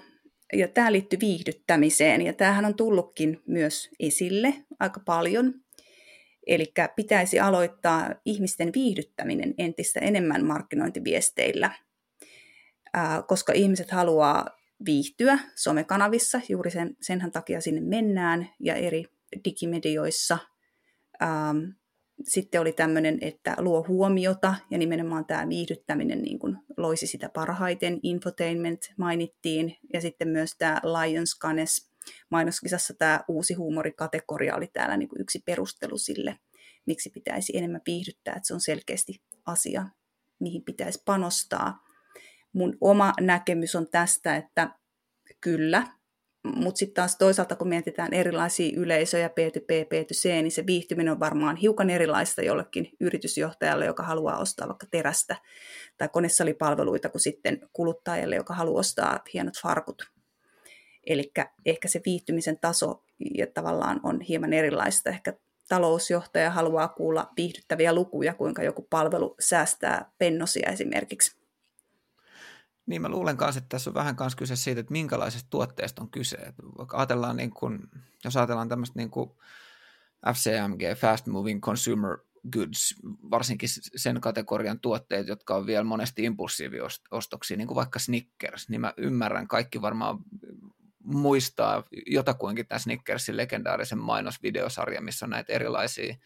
ja tämä liittyy viihdyttämiseen, ja tämähän on tullutkin myös esille aika paljon. Eli pitäisi aloittaa ihmisten viihdyttäminen entistä enemmän markkinointiviesteillä, koska ihmiset haluaa viihtyä somekanavissa, juuri sen, senhän takia sinne mennään, ja eri digimedioissa. Sitten oli tämmöinen, että luo huomiota, ja nimenomaan tämä viihdyttäminen niin kuin loisi sitä parhaiten. Infotainment mainittiin, ja sitten myös tämä Lions Canes mainoskisassa tämä uusi huumorikategoria oli täällä niin kuin yksi perustelu sille, miksi pitäisi enemmän viihdyttää, että se on selkeästi asia, mihin pitäisi panostaa. Mun oma näkemys on tästä, että kyllä, mutta sitten taas toisaalta, kun mietitään erilaisia yleisöjä, P2P, P2C, niin se viihtyminen on varmaan hiukan erilaista jollekin yritysjohtajalle, joka haluaa ostaa vaikka terästä tai konesalipalveluita, kuin sitten kuluttajalle, joka haluaa ostaa hienot farkut. Eli ehkä se viihtymisen taso ja tavallaan on hieman erilaista. Ehkä talousjohtaja haluaa kuulla viihdyttäviä lukuja, kuinka joku palvelu säästää pennosia esimerkiksi. Niin mä luulen kanssa, että tässä on vähän kanssa kyse siitä, että minkälaisesta tuotteesta on kyse. Että ajatellaan niin kuin, jos ajatellaan tämmöistä niin kuin FCMG, Fast Moving Consumer Goods, varsinkin sen kategorian tuotteet, jotka on vielä monesti impulsiiviostoksia, niin kuin vaikka Snickers, niin mä ymmärrän, kaikki varmaan muistaa jotakuinkin tämän Snickersin legendaarisen mainosvideosarja, missä on näitä erilaisia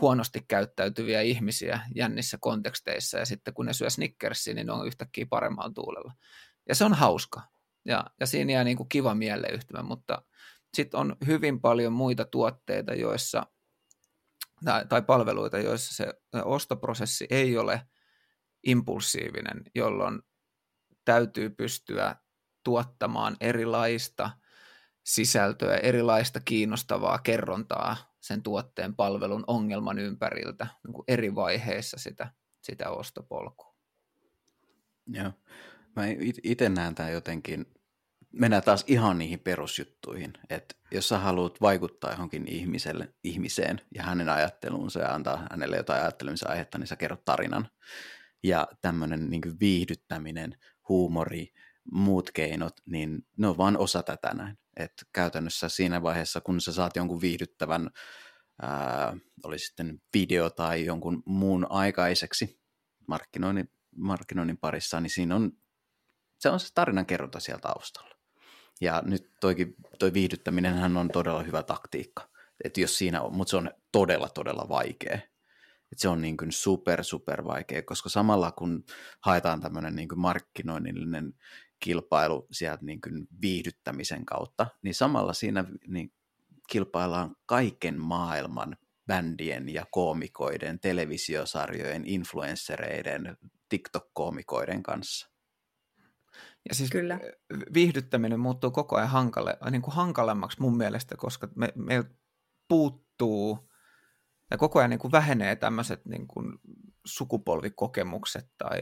huonosti käyttäytyviä ihmisiä jännissä konteksteissa, ja sitten kun ne syö Snickersia, niin ne on yhtäkkiä paremmalla tuulella. Ja se on hauska, ja, ja siinä jää niin kuin kiva mieleyhtymä, mutta sitten on hyvin paljon muita tuotteita, joissa, tai, tai palveluita, joissa se ostoprosessi ei ole impulsiivinen, jolloin täytyy pystyä tuottamaan erilaista sisältöä, erilaista kiinnostavaa kerrontaa sen tuotteen palvelun ongelman ympäriltä niin kuin eri vaiheissa sitä, sitä ostopolkua. Joo. Mä itse näen tämän jotenkin, mennään taas ihan niihin perusjuttuihin, että jos sä haluat vaikuttaa johonkin ihmiselle, ihmiseen ja hänen ajatteluunsa ja antaa hänelle jotain ajattelemisen aihetta, niin sä kerrot tarinan. Ja tämmöinen niin viihdyttäminen, huumori, muut keinot, niin ne on vain osa tätä näin. Et käytännössä siinä vaiheessa, kun sä saat jonkun viihdyttävän, ää, oli sitten video tai jonkun muun aikaiseksi markkinoinnin, markkinoinnin parissa, niin siinä on, se on se tarinan kerronta siellä taustalla. Ja nyt toikin, toi viihdyttäminen on todella hyvä taktiikka, että jos siinä on, mutta se on todella, todella vaikea. Et se on niin kuin super, super vaikea, koska samalla kun haetaan tämmöinen niin markkinoinnillinen kilpailu sieltä niin kuin viihdyttämisen kautta, niin samalla siinä niin kilpaillaan kaiken maailman bändien ja koomikoiden, televisiosarjojen, influenssereiden, TikTok-koomikoiden kanssa. Ja siis Kyllä. viihdyttäminen muuttuu koko ajan hankalle, niin kuin hankalemmaksi mun mielestä, koska me, meiltä puuttuu ja koko ajan niin kuin vähenee tämmöiset niin kuin sukupolvikokemukset tai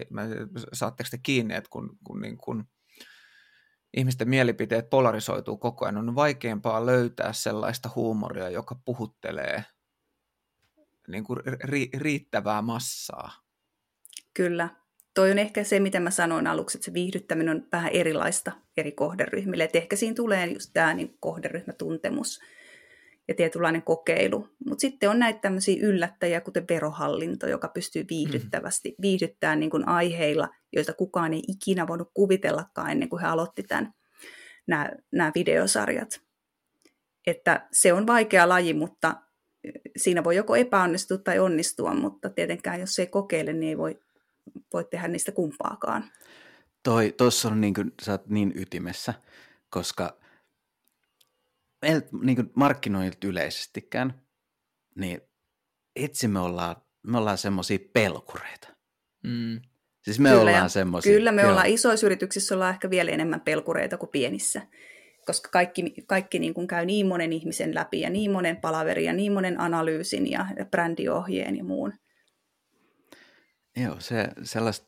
saatteko te kiinni, että kun, kun niin kuin ihmisten mielipiteet polarisoituu koko ajan, on vaikeampaa löytää sellaista huumoria, joka puhuttelee niin kuin ri- riittävää massaa. Kyllä. Toi on ehkä se, mitä mä sanoin aluksi, että se viihdyttäminen on vähän erilaista eri kohderyhmille. Et ehkä siinä tulee just tämä niin kohderyhmätuntemus ja tietynlainen kokeilu. Mutta sitten on näitä tämmöisiä yllättäjiä, kuten verohallinto, joka pystyy viihdyttävästi mm. viihdyttämään niin kuin aiheilla, joita kukaan ei ikinä voinut kuvitellakaan ennen kuin he aloitti tämän, nämä, nämä videosarjat. Että se on vaikea laji, mutta siinä voi joko epäonnistua tai onnistua, mutta tietenkään jos ei kokeile, niin ei voi, voi tehdä niistä kumpaakaan. Toi, tuossa on niin kuin, sä oot niin ytimessä, koska meiltä niin markkinoilta yleisestikään, niin itse me ollaan, me ollaan semmoisia pelkureita. Mm. Siis me kyllä, ollaan semmoisia. Kyllä, me joo. ollaan isoissa yrityksissä ollaan ehkä vielä enemmän pelkureita kuin pienissä, koska kaikki, kaikki niin kuin käy niin monen ihmisen läpi ja niin monen palaverin ja niin monen analyysin ja brändiohjeen ja muun. Joo, se sellaista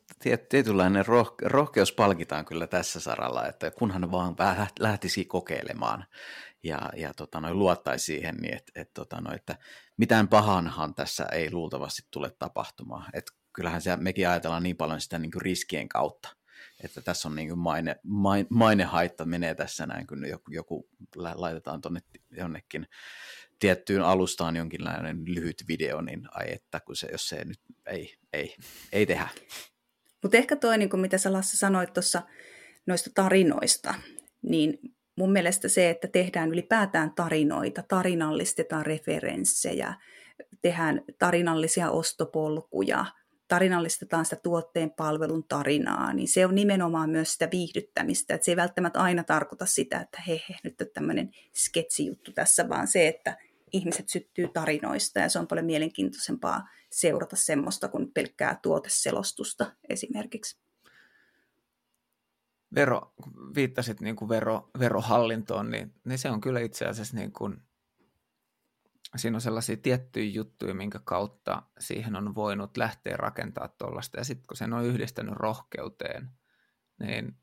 tietynlainen roh, rohkeus palkitaan kyllä tässä saralla, että kunhan vaan lähtisi kokeilemaan ja, ja tota, noin, luottaisi siihen, niin et, et, tota, noin, että mitään pahanhan tässä ei luultavasti tule tapahtumaan. Et kyllähän se, mekin ajatellaan niin paljon sitä niin kuin riskien kautta, että tässä on niin kuin maine, maine, mainehaitta menee tässä näin, kun joku, joku laitetaan tuonne jonnekin tiettyyn alustaan jonkinlainen lyhyt video, niin ai että, kun se, jos se nyt ei, ei, ei tehdä. Mutta ehkä toi, niin kuin mitä sä Lasse sanoit tuossa noista tarinoista, niin mun mielestä se, että tehdään ylipäätään tarinoita, tarinallistetaan referenssejä, tehdään tarinallisia ostopolkuja, tarinallistetaan sitä tuotteen palvelun tarinaa, niin se on nimenomaan myös sitä viihdyttämistä. Että se ei välttämättä aina tarkoita sitä, että he, he nyt on tämmöinen sketsijuttu tässä, vaan se, että ihmiset syttyy tarinoista ja se on paljon mielenkiintoisempaa seurata semmoista kuin pelkkää tuoteselostusta esimerkiksi. Vero, viittasit niin kuin vero, verohallintoon, niin, niin se on kyllä itse asiassa niin kuin, siinä on sellaisia tiettyjä juttuja, minkä kautta siihen on voinut lähteä rakentaa tuollaista. Ja sitten kun sen on yhdistänyt rohkeuteen, niin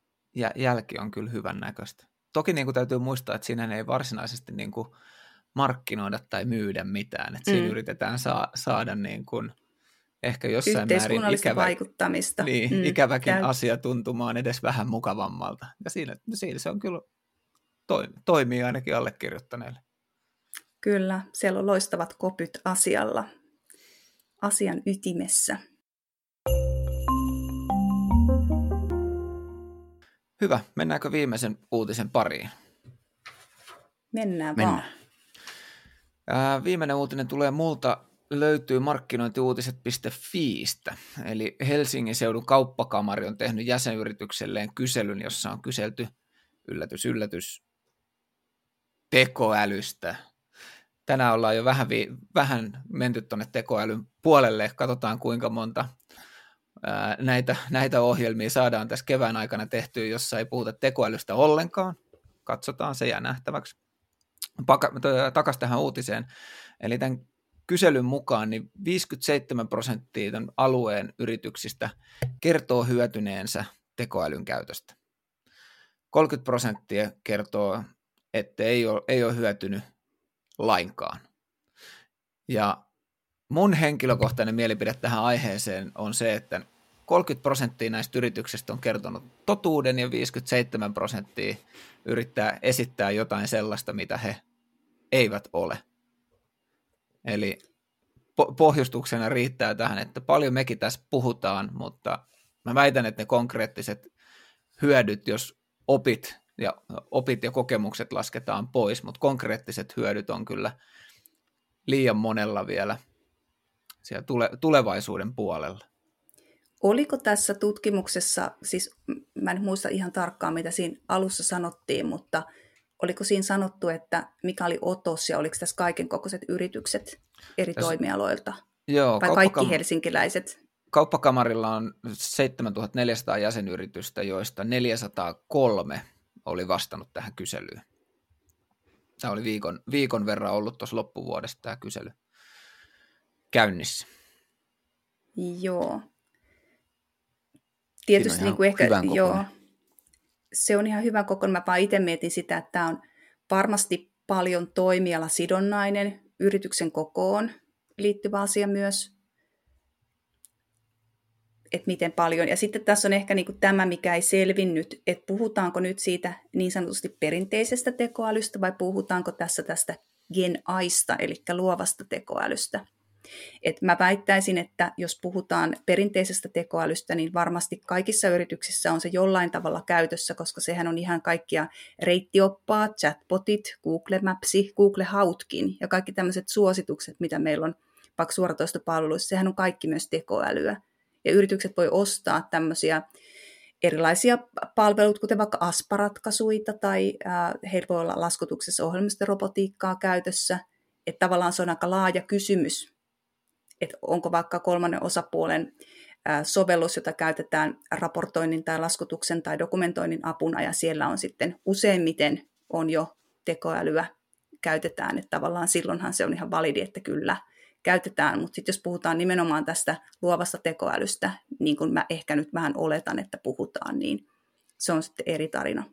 jälki on kyllä hyvän näköistä. Toki niin kuin täytyy muistaa, että siinä ei varsinaisesti niin kuin markkinoida tai myydä mitään. Että siinä mm. yritetään saa, saada niin kuin ehkä jossain määrin ikävä, vaikuttamista. Niin, mm, ikäväkin käy. asia tuntumaan edes vähän mukavammalta. Ja siinä, siinä se on kyllä toi, toimii ainakin allekirjoittaneelle. Kyllä, siellä on loistavat kopyt asialla, asian ytimessä. Hyvä, mennäänkö viimeisen uutisen pariin? Mennään, Mennään. vaan. Ää, viimeinen uutinen tulee multa, löytyy markkinointiuutiset.fiistä. Eli Helsingin seudun kauppakamari on tehnyt jäsenyritykselleen kyselyn, jossa on kyselty, yllätys, yllätys, tekoälystä. Tänään ollaan jo vähän, vähän menty tuonne tekoälyn puolelle. Katsotaan kuinka monta ää, näitä, näitä ohjelmia saadaan tässä kevään aikana tehtyä, jossa ei puhuta tekoälystä ollenkaan. Katsotaan, se jää nähtäväksi takaisin tähän uutiseen. Eli tämän kyselyn mukaan niin 57 prosenttia tämän alueen yrityksistä kertoo hyötyneensä tekoälyn käytöstä. 30 prosenttia kertoo, että ei ole, ei ole hyötynyt lainkaan. Ja mun henkilökohtainen mielipide tähän aiheeseen on se, että 30 prosenttia näistä yrityksistä on kertonut totuuden ja 57 prosenttia yrittää esittää jotain sellaista, mitä he eivät ole. Eli po- pohjustuksena riittää tähän, että paljon mekin tässä puhutaan, mutta mä väitän, että ne konkreettiset hyödyt, jos opit ja, opit ja kokemukset lasketaan pois, mutta konkreettiset hyödyt on kyllä liian monella vielä siellä tule- tulevaisuuden puolella. Oliko tässä tutkimuksessa, siis mä en muista ihan tarkkaan mitä siinä alussa sanottiin, mutta oliko siinä sanottu, että mikä oli otos ja oliko tässä kaiken kokoiset yritykset eri Jos, toimialoilta? Joo, Vai kauppakam- kaikki helsinkiläiset? Kauppakamarilla on 7400 jäsenyritystä, joista 403 oli vastannut tähän kyselyyn. Tämä oli viikon, viikon verran ollut tuossa loppuvuodesta tämä kysely käynnissä. Joo. Tietysti niin kuin ehkä, joo, se on ihan hyvä kokonaisuus. Mä vaan itse mietin sitä, että tämä on varmasti paljon toimialasidonnainen yrityksen kokoon liittyvä asia myös. Että miten paljon. Ja sitten tässä on ehkä niinku tämä, mikä ei selvinnyt, että puhutaanko nyt siitä niin sanotusti perinteisestä tekoälystä vai puhutaanko tässä tästä Gen Aista, eli luovasta tekoälystä. Et mä väittäisin, että jos puhutaan perinteisestä tekoälystä, niin varmasti kaikissa yrityksissä on se jollain tavalla käytössä, koska sehän on ihan kaikkia reittioppaat, chatbotit, Google Mapsi, Google Hautkin ja kaikki tämmöiset suositukset, mitä meillä on vaikka suoratoistopalveluissa, sehän on kaikki myös tekoälyä. Ja yritykset voi ostaa tämmöisiä erilaisia palveluita, kuten vaikka asparatkaisuita tai äh, heillä voi olla laskutuksessa ohjelmistorobotiikkaa käytössä. Että tavallaan se on aika laaja kysymys, että onko vaikka kolmannen osapuolen sovellus, jota käytetään raportoinnin tai laskutuksen tai dokumentoinnin apuna, ja siellä on sitten useimmiten on jo tekoälyä käytetään, että tavallaan silloinhan se on ihan validi, että kyllä, käytetään, mutta sitten jos puhutaan nimenomaan tästä luovasta tekoälystä, niin kuin mä ehkä nyt vähän oletan, että puhutaan, niin se on sitten eri tarina.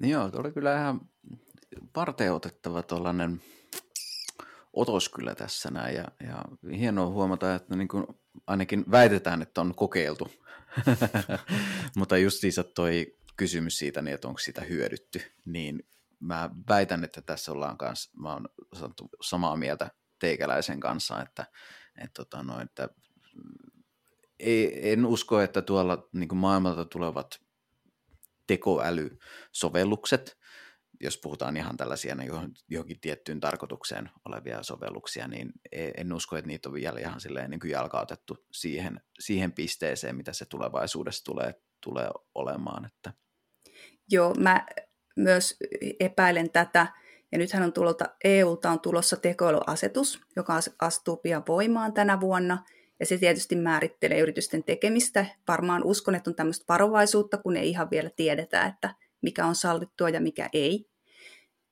Joo, oli kyllä ihan varten otettava tuollainen otos kyllä tässä näin. Ja, ja hienoa huomata, että niin kuin ainakin väitetään, että on kokeiltu. Mutta justiinsa toi kysymys siitä, niin että onko sitä hyödytty, niin mä väitän, että tässä ollaan kanssa, mä oon samaa mieltä teikäläisen kanssa, että, että, tota, no, että ei, en usko, että tuolla niin maailmalta tulevat tekoälysovellukset, jos puhutaan ihan tällaisia niin johonkin tiettyyn tarkoitukseen olevia sovelluksia, niin e, en usko, että niitä on vielä ihan silleen niin jalkautettu siihen, siihen pisteeseen, mitä se tulevaisuudessa tulee, tulee olemaan. Että. Joo, mä myös epäilen tätä, ja nythän on tulolta, EUlta on tulossa tekoälyasetus, joka astuu pian voimaan tänä vuonna, ja se tietysti määrittelee yritysten tekemistä. Varmaan uskon, että on tämmöistä varovaisuutta, kun ei ihan vielä tiedetä, että mikä on sallittua ja mikä ei.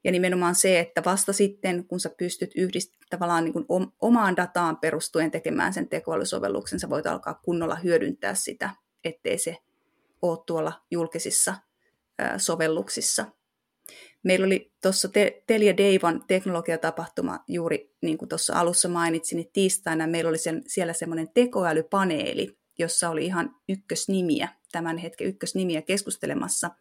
Ja nimenomaan se, että vasta sitten, kun sä pystyt yhdist- tavallaan niin kuin omaan dataan perustuen tekemään sen tekoälysovelluksen, sä voit alkaa kunnolla hyödyntää sitä, ettei se ole tuolla julkisissa sovelluksissa. Meillä oli tuossa Telia Deivan teknologiatapahtuma juuri niin kuin tuossa alussa mainitsin, niin tiistaina meillä oli siellä semmoinen tekoälypaneeli, jossa oli ihan ykkösnimiä, tämän hetken ykkösnimiä keskustelemassa –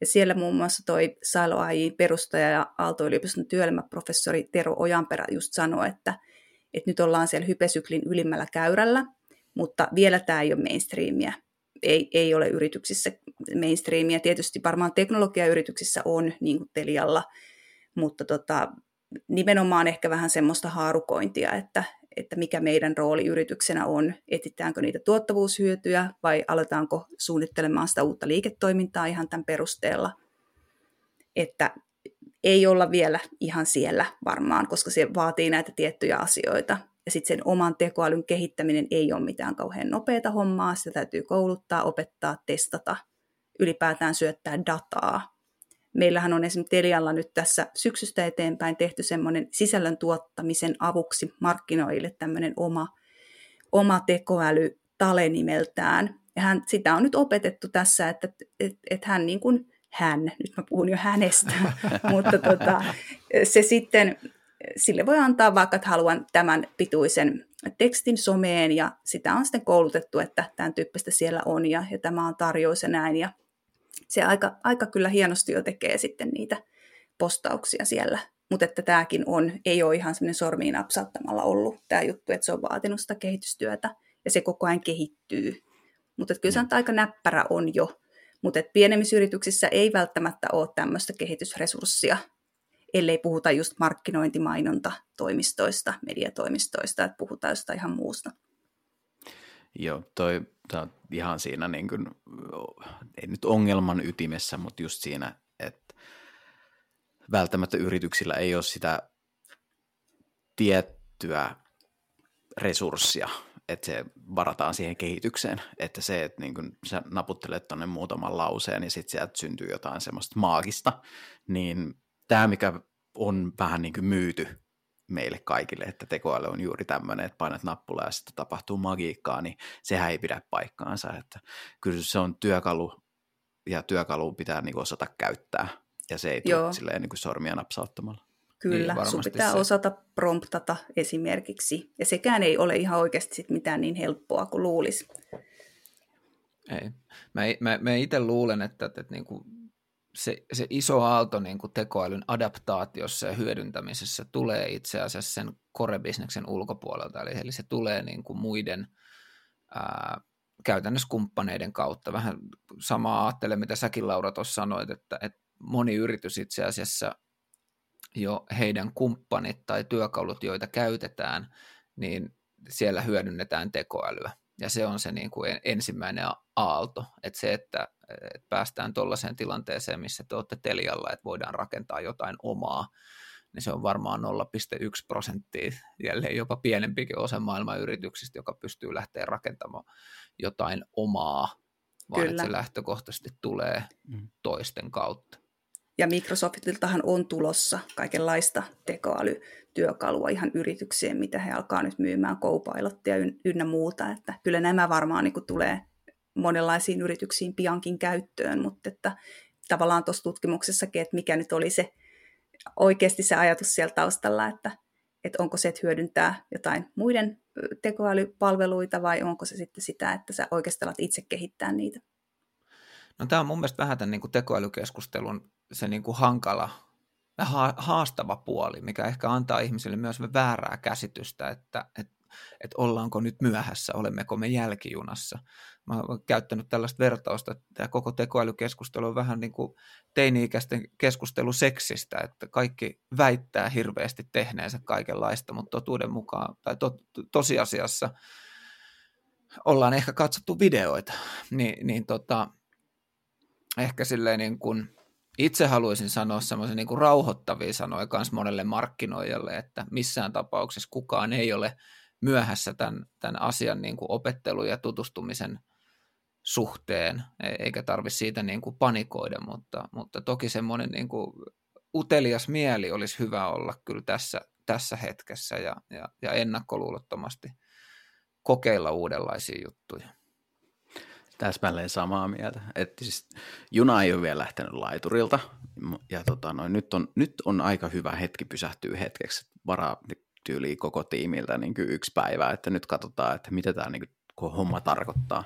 ja siellä muun muassa toi Silo AI perustaja ja Aalto-yliopiston työelämäprofessori Tero Ojanperä just sanoi, että, että nyt ollaan siellä hypesyklin ylimmällä käyrällä, mutta vielä tämä ei ole mainstreamia. Ei, ei ole yrityksissä mainstreamia. Tietysti varmaan teknologiayrityksissä on, niin kuin Telialla, mutta tota, nimenomaan ehkä vähän semmoista haarukointia, että, että mikä meidän rooli yrityksenä on, etsitäänkö niitä tuottavuushyötyjä vai aletaanko suunnittelemaan sitä uutta liiketoimintaa ihan tämän perusteella, että ei olla vielä ihan siellä varmaan, koska se vaatii näitä tiettyjä asioita. Ja sitten sen oman tekoälyn kehittäminen ei ole mitään kauhean nopeata hommaa, sitä täytyy kouluttaa, opettaa, testata, ylipäätään syöttää dataa meillähän on esimerkiksi Telialla nyt tässä syksystä eteenpäin tehty semmoinen sisällön tuottamisen avuksi markkinoille tämmöinen oma, oma tekoäly Tale nimeltään. Ja hän, sitä on nyt opetettu tässä, että et, et hän niin kuin hän, nyt mä puhun jo hänestä, mutta tota, se sitten, sille voi antaa vaikka, että haluan tämän pituisen tekstin someen ja sitä on sitten koulutettu, että tämän tyyppistä siellä on ja, ja tämä on tarjous ja näin ja se aika, aika kyllä hienosti jo tekee sitten niitä postauksia siellä. Mutta että tämäkin on, ei ole ihan semmoinen sormiin napsauttamalla ollut tämä juttu, että se on vaatinut sitä kehitystyötä ja se koko ajan kehittyy. Mutta kyllä se on aika näppärä on jo. Mutta pienemmissä yrityksissä ei välttämättä ole tämmöistä kehitysresurssia, ellei puhuta just markkinointimainonta toimistoista, mediatoimistoista, että puhutaan jostain ihan muusta. Joo, toi, toi on ihan siinä niin kuin, ei nyt ongelman ytimessä, mutta just siinä, että välttämättä yrityksillä ei ole sitä tiettyä resurssia, että se varataan siihen kehitykseen, että se, että niin kun sä naputtelet tuonne muutaman lauseen ja sitten sieltä syntyy jotain semmoista maagista, niin tämä, mikä on vähän niin kuin myyty meille kaikille, että tekoäly on juuri tämmöinen, että painat nappulaa ja sitten tapahtuu magiikkaa, niin sehän ei pidä paikkaansa. Että kyllä se on työkalu ja työkalu pitää niin osata käyttää ja se ei tule silleen niin kuin sormia napsauttamalla. Kyllä, niin sun pitää se. osata promptata esimerkiksi. Ja sekään ei ole ihan oikeasti sit mitään niin helppoa kuin luulisi. Ei. Mä, mä, mä itse luulen, että, että, että niin kuin se, se iso aalto niin kuin tekoälyn adaptaatiossa ja hyödyntämisessä tulee itse asiassa sen core-bisneksen ulkopuolelta, eli, eli se tulee niin kuin muiden ää, käytännössä kumppaneiden kautta. Vähän samaa ajattelen, mitä säkin Laura tuossa sanoit, että, että moni yritys itse asiassa jo heidän kumppanit tai työkalut, joita käytetään, niin siellä hyödynnetään tekoälyä. Ja se on se niin kuin ensimmäinen aalto, että se, että, että päästään tuollaiseen tilanteeseen, missä te olette Telialla, että voidaan rakentaa jotain omaa, niin se on varmaan 0,1 prosenttia, jälleen jopa pienempikin osa maailman yrityksistä, joka pystyy lähteä rakentamaan jotain omaa, vaan Kyllä. että se lähtökohtaisesti tulee mm. toisten kautta. Ja Microsoftiltahan on tulossa kaikenlaista tekoälytyökalua ihan yritykseen, mitä he alkaa nyt myymään, Copilottia ynnä muuta. Että kyllä nämä varmaan niin tulee monenlaisiin yrityksiin piankin käyttöön, mutta että tavallaan tuossa tutkimuksessakin, että mikä nyt oli se oikeasti se ajatus siellä taustalla, että, että onko se, että hyödyntää jotain muiden tekoälypalveluita vai onko se sitten sitä, että sä oikeasti alat itse kehittää niitä? No tämä on mun mielestä vähän tämän niin kuin tekoälykeskustelun se niin kuin hankala ja haastava puoli, mikä ehkä antaa ihmisille myös väärää käsitystä, että, että, että ollaanko nyt myöhässä, olemmeko me jälkijunassa. Mä oon käyttänyt tällaista vertausta, että tämä koko tekoälykeskustelu on vähän niin kuin teini-ikäisten keskustelu seksistä, että kaikki väittää hirveästi tehneensä kaikenlaista, mutta totuuden mukaan tai to, tosiasiassa ollaan ehkä katsottu videoita, niin, niin tota, ehkä silleen niin kuin, itse haluaisin sanoa semmoisen niin kuin rauhoittavia sanoja myös monelle markkinoijalle, että missään tapauksessa kukaan ei ole myöhässä tämän, tämän asian niin kuin opettelu ja tutustumisen suhteen, e-, eikä tarvi siitä niin kuin panikoida, mutta, mutta toki semmoinen niin kuin utelias mieli olisi hyvä olla kyllä tässä, tässä hetkessä ja, ja, ja ennakkoluulottomasti kokeilla uudenlaisia juttuja. Täsmälleen samaa mieltä. Että siis juna ei ole vielä lähtenyt laiturilta ja tota, noin, nyt, on, nyt on aika hyvä hetki pysähtyä hetkeksi, varaa tyyliin koko tiimiltä niin yksi päivä, että nyt katsotaan, että mitä tämä niin kuin, homma tarkoittaa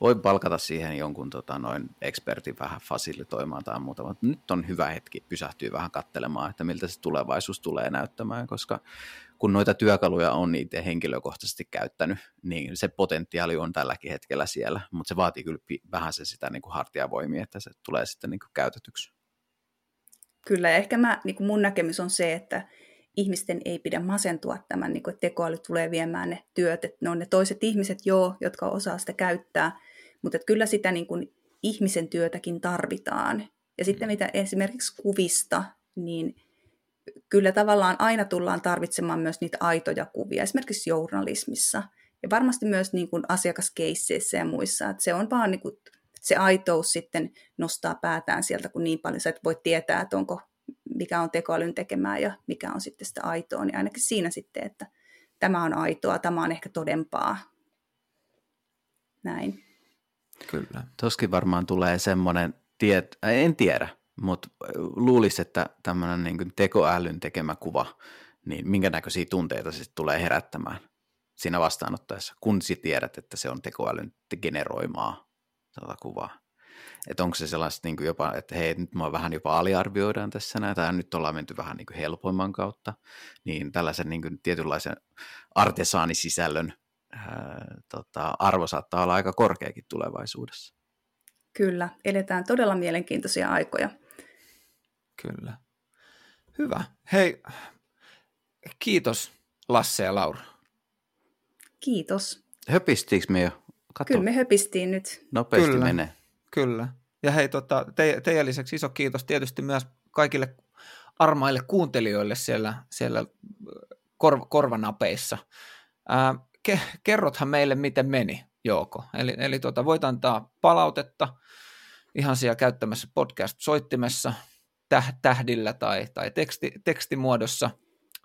voi palkata siihen jonkun tota, noin ekspertin vähän fasilitoimaan tai muuta, mutta nyt on hyvä hetki pysähtyä vähän katselemaan, että miltä se tulevaisuus tulee näyttämään, koska kun noita työkaluja on niitä henkilökohtaisesti käyttänyt, niin se potentiaali on tälläkin hetkellä siellä, mutta se vaatii kyllä vähän se sitä niin kuin hartiavoimia, että se tulee sitten niin kuin käytetyksi. Kyllä, ehkä mä, niin kuin mun näkemys on se, että ihmisten ei pidä masentua tämän, niin kuin, että tekoäly tulee viemään ne työt, että ne on ne toiset ihmiset, joo, jotka osaa sitä käyttää, mutta että kyllä sitä niin kuin ihmisen työtäkin tarvitaan. Ja sitten mm. mitä esimerkiksi kuvista, niin kyllä tavallaan aina tullaan tarvitsemaan myös niitä aitoja kuvia, esimerkiksi journalismissa. Ja varmasti myös niin kuin asiakaskeisseissä ja muissa. Että se on vaan niin kuin, se aitous sitten nostaa päätään sieltä, kun niin paljon sä et voi tietää, että onko, mikä on tekoälyn tekemää ja mikä on sitten sitä aitoa. Niin ainakin siinä sitten, että tämä on aitoa, tämä on ehkä todempaa. Näin. Kyllä. Toskin varmaan tulee semmoinen, tiet, en tiedä, mutta luulisi, että tämmöinen niin tekoälyn tekemä kuva, niin minkä näköisiä tunteita se tulee herättämään siinä vastaanottaessa, kun sä tiedät, että se on tekoälyn generoimaa tuota kuvaa. Että onko se sellaista niin jopa, että hei, nyt mä vähän jopa aliarvioidaan tässä näin, tai nyt ollaan menty vähän niin helpoimman kautta, niin tällaisen niin tietynlaisen artesaanisisisällön tota, arvo saattaa olla aika korkeakin tulevaisuudessa. Kyllä, eletään todella mielenkiintoisia aikoja. Kyllä. Hyvä. Hei, kiitos Lasse ja Laura. Kiitos. Höpistiinkö me jo? Kato. Kyllä me höpistiin nyt. Nopeasti kyllä, menee. Kyllä. Ja hei, tota, te, teidän lisäksi iso kiitos tietysti myös kaikille armaille kuuntelijoille siellä, siellä kor, korvanapeissa. Ää, ke, kerrothan meille, miten meni, Jouko. Eli, eli tuota, voit antaa palautetta ihan siellä käyttämässä podcast-soittimessa täh, tähdillä tai, tai teksti, tekstimuodossa.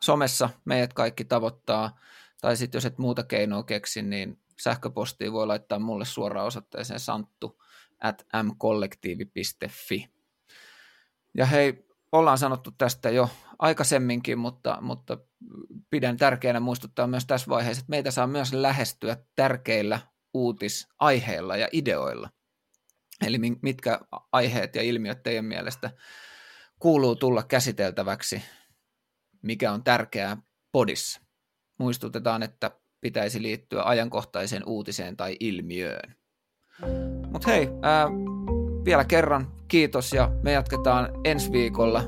Somessa meidät kaikki tavoittaa, tai sitten jos et muuta keinoa keksi, niin sähköpostiin voi laittaa mulle suoraan osoitteeseen santtu at mkollektiivi.fi. Ja hei, ollaan sanottu tästä jo aikaisemminkin, mutta, mutta pidän tärkeänä muistuttaa myös tässä vaiheessa, että meitä saa myös lähestyä tärkeillä uutisaiheilla ja ideoilla. Eli mitkä aiheet ja ilmiöt teidän mielestä kuuluu tulla käsiteltäväksi, mikä on tärkeää podissa. Muistutetaan, että pitäisi liittyä ajankohtaiseen uutiseen tai ilmiöön. Mutta hei, ää, vielä kerran kiitos ja me jatketaan ensi viikolla